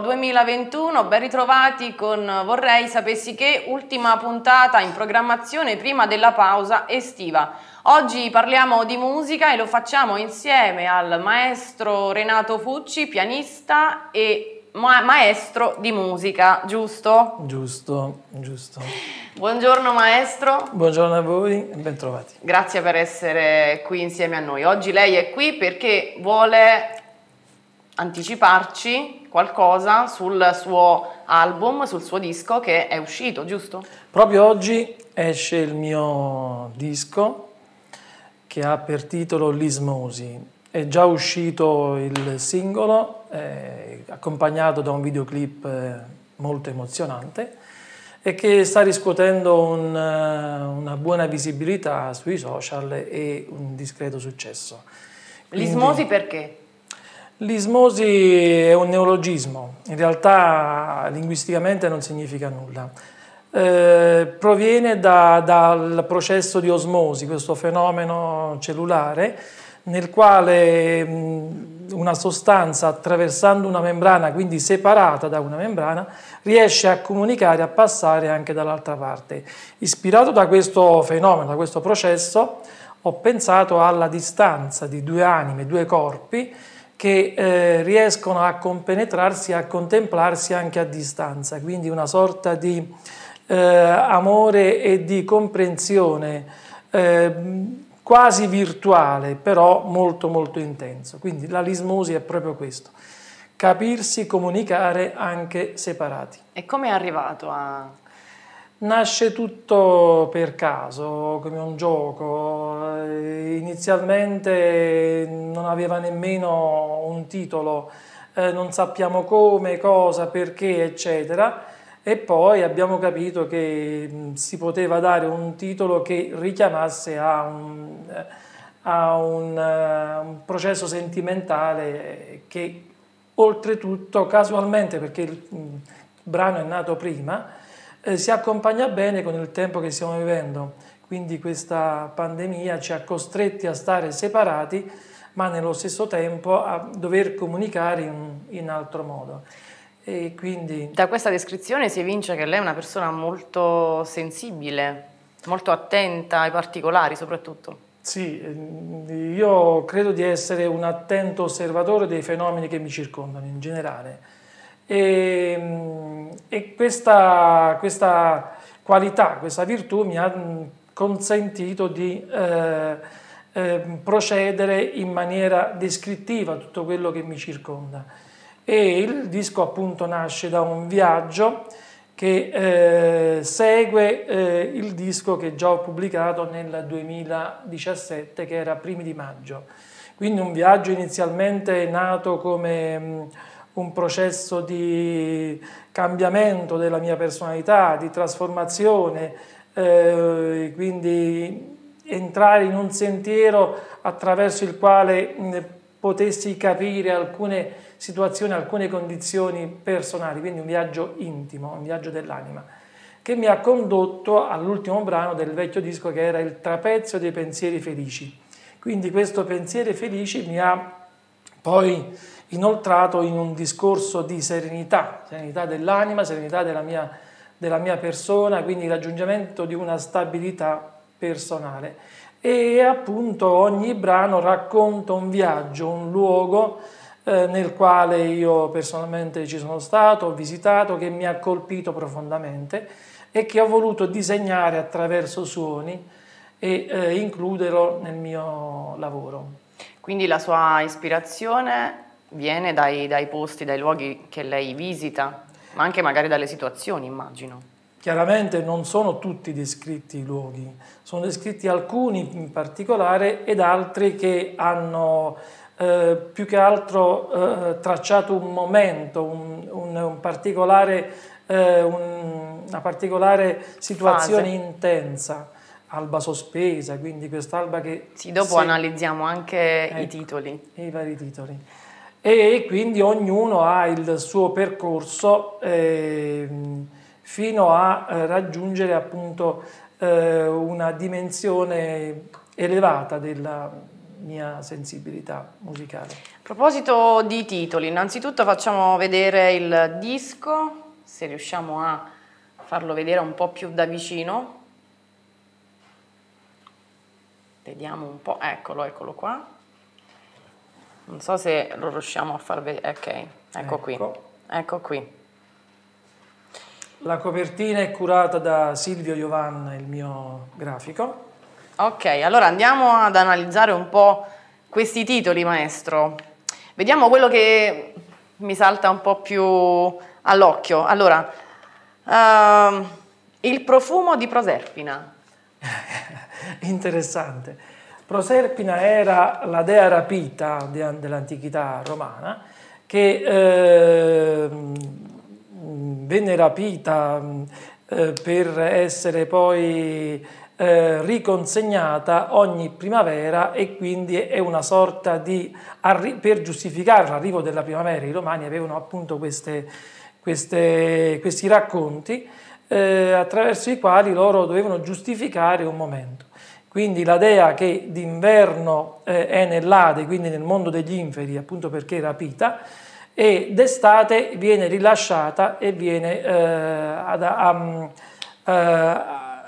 Lunedì 5 luglio 2021, ben ritrovati con Vorrei sapessi che, ultima puntata in programmazione prima della pausa estiva. Oggi parliamo di musica e lo facciamo insieme al maestro Renato Fucci, pianista e ma- maestro di musica, giusto? Giusto, giusto. Buongiorno maestro. Buongiorno a voi e ben trovati. Grazie per essere qui insieme a noi. Oggi lei è qui perché vuole anticiparci qualcosa sul suo album, sul suo disco che è uscito, giusto? Proprio oggi esce il mio disco che ha per titolo L'Ismosi. È già uscito il singolo, eh, accompagnato da un videoclip eh, molto emozionante e che sta riscuotendo un, una buona visibilità sui social e un discreto successo. Quindi, L'Ismosi perché? L'ismosi è un neologismo, in realtà linguisticamente non significa nulla. Eh, proviene da, dal processo di osmosi, questo fenomeno cellulare nel quale una sostanza attraversando una membrana, quindi separata da una membrana, riesce a comunicare, a passare anche dall'altra parte. Ispirato da questo fenomeno, da questo processo, ho pensato alla distanza di due anime, due corpi, che eh, riescono a compenetrarsi, a contemplarsi anche a distanza, quindi una sorta di eh, amore e di comprensione eh, quasi virtuale, però molto molto intenso. Quindi la lismosi è proprio questo, capirsi, comunicare anche separati. E come è arrivato a Nasce tutto per caso, come un gioco. Inizialmente non aveva nemmeno un titolo, eh, non sappiamo come, cosa, perché, eccetera. E poi abbiamo capito che si poteva dare un titolo che richiamasse a un, a un, uh, un processo sentimentale che oltretutto casualmente, perché il brano è nato prima, eh, si accompagna bene con il tempo che stiamo vivendo. Quindi questa pandemia ci ha costretti a stare separati, ma nello stesso tempo a dover comunicare in, in altro modo. E quindi... Da questa descrizione si evince che lei è una persona molto sensibile, molto attenta ai particolari soprattutto. Sì, eh, io credo di essere un attento osservatore dei fenomeni che mi circondano in generale e, ehm, e questa, questa, qualità, questa virtù mi ha consentito di eh, eh, procedere in maniera descrittiva tutto quello che mi circonda. E il disco appunto nasce da un viaggio che eh, segue eh, il disco che già ho pubblicato nel 2017, che era primi di maggio. Quindi un viaggio inizialmente nato come mh, un processo di cambiamento della mia personalità, di trasformazione, eh, quindi entrare in un sentiero attraverso il quale potessi capire alcune situazioni, alcune condizioni personali, quindi un viaggio intimo, un viaggio dell'anima, che mi ha condotto all'ultimo brano del vecchio disco che era il trapezio dei pensieri felici. Quindi questo pensieri felici mi ha poi inoltrato in un discorso di serenità, serenità dell'anima, serenità della mia, della mia persona, quindi raggiungimento di una stabilità personale. E appunto ogni brano racconta un viaggio, un luogo eh, nel quale io personalmente ci sono stato, ho visitato, che mi ha colpito profondamente e che ho voluto disegnare attraverso suoni e eh, includerlo nel mio lavoro. Quindi la sua ispirazione viene dai, dai posti, dai luoghi che lei visita, ma anche magari dalle situazioni, immagino. Chiaramente non sono tutti descritti i luoghi, sono descritti alcuni in particolare ed altri che hanno eh, più che altro eh, tracciato un momento, un, un, un particolare, eh, un, una particolare situazione Fase. intensa, alba sospesa, quindi quest'alba che... Sì, dopo se... analizziamo anche ecco, i titoli. I vari titoli e quindi ognuno ha il suo percorso eh, fino a eh, raggiungere appunto eh, una dimensione elevata della mia sensibilità musicale. A proposito di titoli, innanzitutto facciamo vedere il disco, se riusciamo a farlo vedere un po' più da vicino. Vediamo un po', eccolo, eccolo qua. Non so se lo riusciamo a far vedere, ok, ecco, ecco. qui, ecco qui. La copertina è curata da Silvio Iovan, il mio grafico. Ok, allora andiamo ad analizzare un po' questi titoli, maestro. Vediamo quello che mi salta un po' più all'occhio. Allora, uh, il profumo di Proserpina. Interessante. Proserpina era la dea rapita dell'antichità romana che eh, venne rapita eh, per essere poi eh, riconsegnata ogni primavera e quindi è una sorta di, per giustificare l'arrivo della primavera, i romani avevano appunto queste, queste, questi racconti eh, attraverso i quali loro dovevano giustificare un momento. Quindi la dea che d'inverno eh, è nell'Ade, quindi nel mondo degli inferi, appunto perché è rapita, e d'estate viene rilasciata e viene eh, ad, a, a,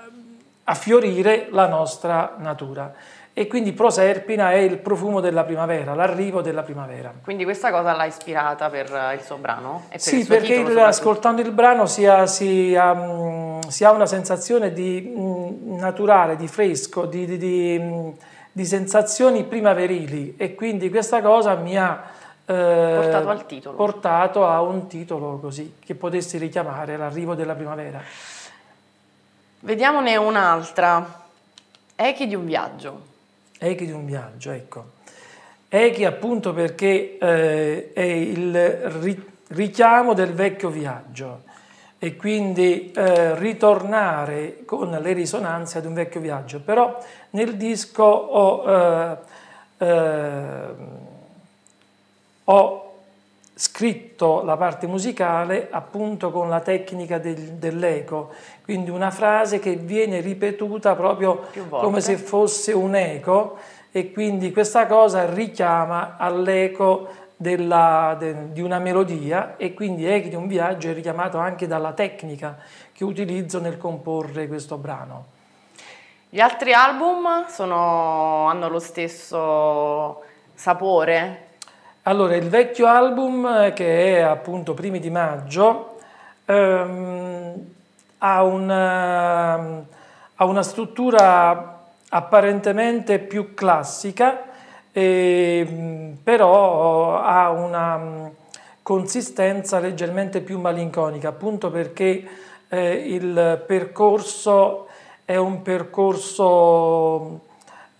a fiorire la nostra natura e quindi Proserpina è il profumo della primavera, l'arrivo della primavera. Quindi questa cosa l'ha ispirata per il suo brano? Per sì, perché il, ascoltando il brano si ha, si, ha, si ha, una sensazione di naturale, di fresco, di, di, di, di, sensazioni primaverili e quindi questa cosa mi ha eh, portato, portato a un titolo così, che potesse richiamare l'arrivo della primavera. Vediamone un'altra. Echi di un viaggio. Echi di un viaggio, ecco. Echi appunto perché eh, è il richiamo del vecchio viaggio e quindi eh, ritornare con le risonanze ad un vecchio viaggio. Però nel disco ho, eh, eh ho scritto la parte musicale appunto con la tecnica del, dell'eco, quindi una frase che viene ripetuta proprio come se fosse un eco e quindi questa cosa richiama all'eco della, de, di una melodia e quindi Echi di un viaggio è richiamato anche dalla tecnica che utilizzo nel comporre questo brano. Gli altri album sono, hanno lo stesso sapore allora, il vecchio album, eh, che è appunto primi di maggio, ehm, ha, una, ehm, ha, una, struttura apparentemente più classica, eh, però ha una consistenza leggermente più malinconica, appunto perché eh, il percorso è un percorso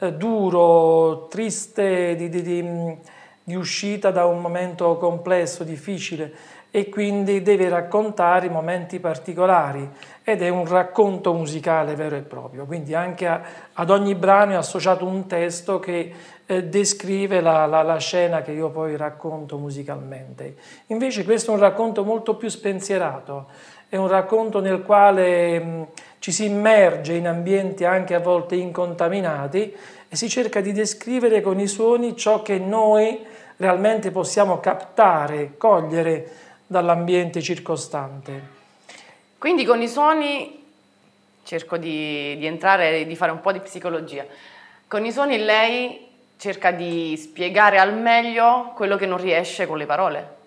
eh, duro, triste, di, di, di di uscita da un momento complesso, difficile e quindi deve raccontare momenti particolari ed è un racconto musicale vero e proprio, quindi anche a, ad ogni brano è associato un testo che eh, descrive la, la, la, scena che io poi racconto musicalmente. Invece questo è un racconto molto più spensierato, è un racconto nel quale mh, ci si immerge in ambienti anche a volte incontaminati e si cerca di descrivere con i suoni ciò che noi realmente possiamo captare, cogliere dall'ambiente circostante. Quindi con i suoni cerco di, di entrare e di fare un po' di psicologia. Con i suoni lei cerca di spiegare al meglio quello che non riesce con le parole.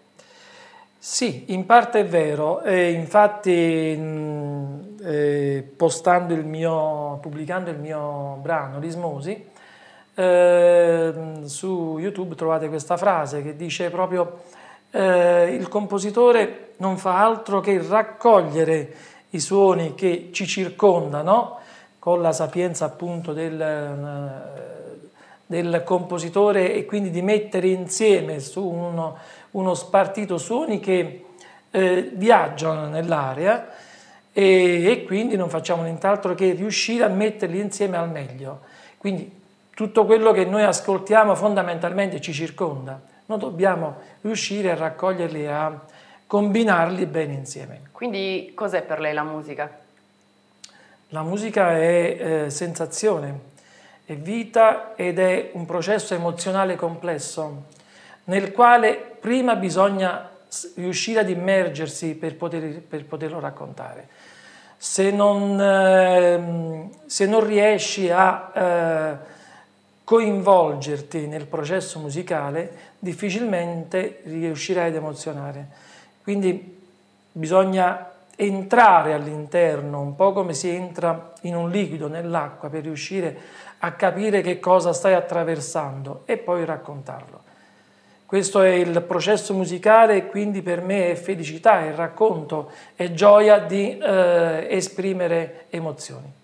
Sì, in parte è vero, e infatti mh, eh, postando il mio, pubblicando il mio brano L'Ismosi, eh, su YouTube trovate questa frase che dice proprio eh, il compositore non fa altro che raccogliere i suoni che ci circondano con la sapienza appunto del, eh, del compositore e quindi di mettere insieme su uno, uno spartito suoni che eh, viaggiano nell'area e, e, quindi non facciamo nient'altro che riuscire a metterli insieme al meglio. Quindi tutto quello che noi ascoltiamo fondamentalmente ci circonda. Noi dobbiamo riuscire a raccoglierli e a combinarli bene insieme. Quindi cos'è per lei la musica? La musica è eh, sensazione, è vita ed è un processo emozionale complesso nel quale prima bisogna riuscire ad immergersi per, poter, per poterlo raccontare. Se non, eh, se non riesci a eh, coinvolgerti nel processo musicale, difficilmente riuscirai ad emozionare. Quindi bisogna entrare all'interno, un po' come si entra in un liquido, nell'acqua, per riuscire a capire che cosa stai attraversando e poi raccontarlo. Questo è il processo musicale e quindi per me è felicità, è racconto, è gioia di eh, esprimere emozioni.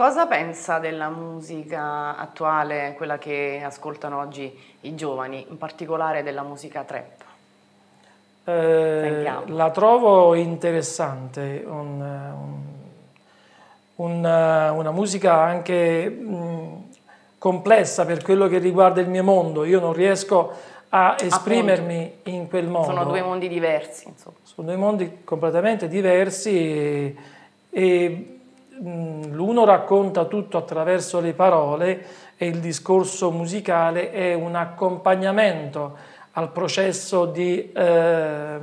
Cosa pensa della musica attuale, quella che ascoltano oggi i giovani, in particolare della musica trap? Eh, la trovo interessante, un, un, un, una musica anche mh, complessa per quello che riguarda il mio mondo. Io non riesco a esprimermi Appunto. in quel modo. Sono due mondi diversi. Insomma. Sono due mondi completamente diversi e, e l'uno racconta tutto attraverso le parole e il discorso musicale è un accompagnamento al processo di, eh,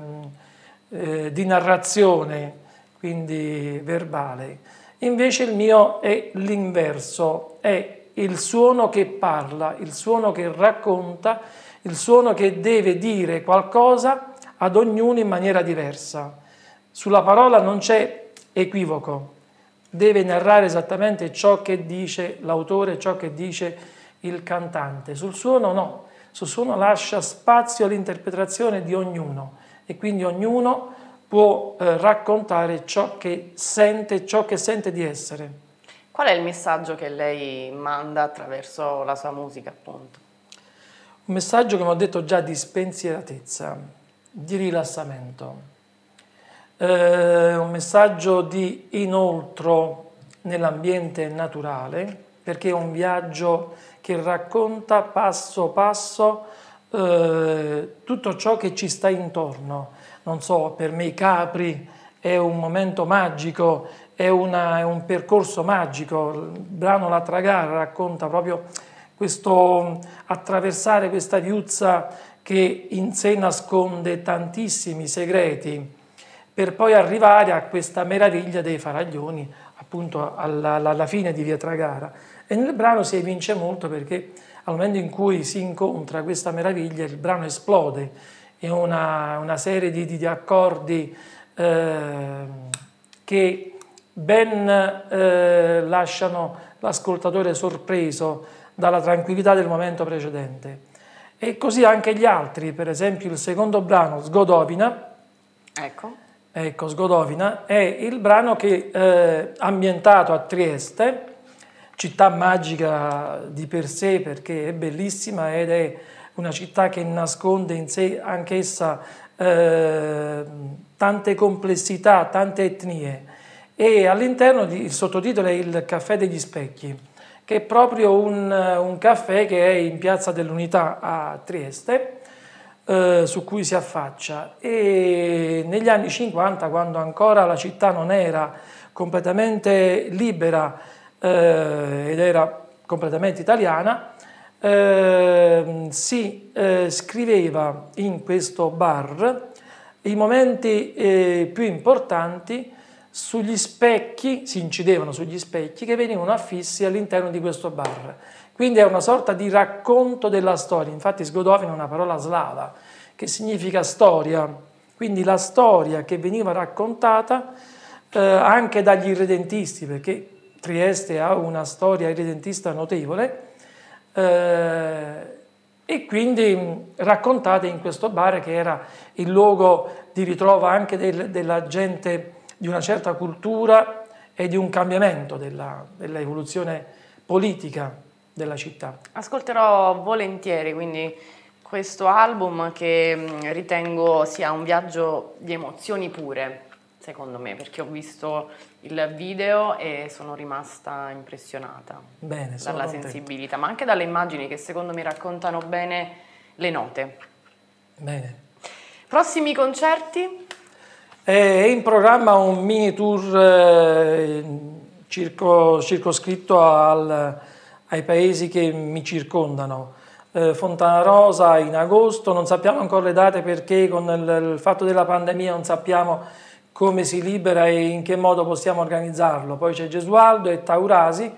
eh, di narrazione, quindi verbale. Invece il mio è l'inverso, è il suono che parla, il suono che racconta, il suono che deve dire qualcosa ad ognuno in maniera diversa. Sulla parola non c'è equivoco, deve narrare esattamente ciò che dice l'autore, ciò che dice il cantante. Sul suono no, sul suono lascia spazio all'interpretazione di ognuno e quindi ognuno può eh, raccontare ciò che sente, ciò che sente di essere. Qual è il messaggio che lei manda attraverso la sua musica, appunto? Un messaggio, come ho detto già, di spensieratezza, di rilassamento, eh, un messaggio di inoltro nell'ambiente naturale, perché è un viaggio che racconta passo passo eh, tutto ciò che ci sta intorno. Non so, per me i Capri è un momento magico, è, una, è un percorso magico. Il brano La Tragara racconta proprio questo attraversare questa viuzza che in sé nasconde tantissimi segreti per poi arrivare a questa meraviglia dei faraglioni, appunto alla, alla fine di Via Tragara. E nel brano si evince molto perché al momento in cui si incontra questa meraviglia il brano esplode è una, una serie di, di accordi eh, che ben eh, lasciano l'ascoltatore sorpreso dalla tranquillità del momento precedente. E così anche gli altri, per esempio il secondo brano, Sgodovina, ecco. Ecco, Sgodovina è il brano che è ambientato a Trieste, città magica di per sé perché è bellissima ed è una città che nasconde in sé anch'essa eh, tante complessità, tante etnie. E all'interno di, il sottotitolo è il Caffè degli Specchi che è proprio un, un caffè che è in Piazza dell'Unità a Trieste eh, su cui si affaccia e negli anni 50 quando ancora la città non era completamente libera eh, ed era completamente italiana, eh, si scriveva in questo bar i momenti eh, più importanti sugli specchi, si incidevano sugli specchi che venivano affissi all'interno di questo bar. Quindi è una sorta di racconto della storia, infatti Sgodovina è una parola slava che significa storia, quindi la storia che veniva raccontata eh, anche dagli irredentisti, perché Trieste ha una storia irredentista notevole eh, e quindi raccontate in questo bar che era il luogo di ritrovo anche del, della gente di una certa cultura e di un cambiamento dell'evoluzione politica della città. Ascolterò volentieri quindi questo album che ritengo sia un viaggio di emozioni pure, secondo me, perché ho visto il video e sono rimasta impressionata bene, dalla contento. sensibilità, ma anche dalle immagini che secondo me raccontano bene le note. Bene. Prossimi concerti? È in programma un mini tour eh, circo, circoscritto al, ai paesi che mi circondano. Eh, Fontana Rosa in agosto, non sappiamo ancora le date perché con il, il fatto della pandemia non sappiamo come si libera e in che modo possiamo organizzarlo. Poi c'è Gesualdo e Taurasi,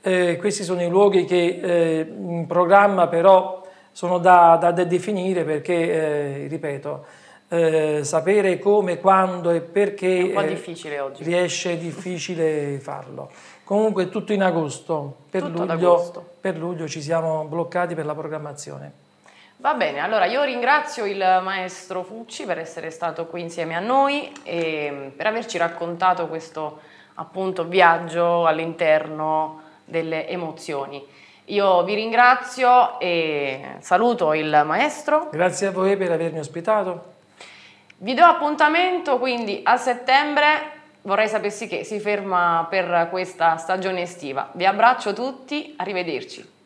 eh, questi sono i luoghi che eh, in programma però sono da, da definire perché, eh, ripeto, eh, sapere come, quando e perché è difficile riesce difficile farlo. Comunque tutto in agosto per, tutto luglio, per luglio ci siamo bloccati per la programmazione. Va bene, allora io ringrazio il maestro Fucci per essere stato qui insieme a noi e per averci raccontato questo appunto viaggio all'interno delle emozioni. Io vi ringrazio e saluto il maestro. Grazie a voi per avermi ospitato. Vi do appuntamento quindi a settembre, vorrei sapessi che si ferma per questa stagione estiva. Vi abbraccio tutti, arrivederci.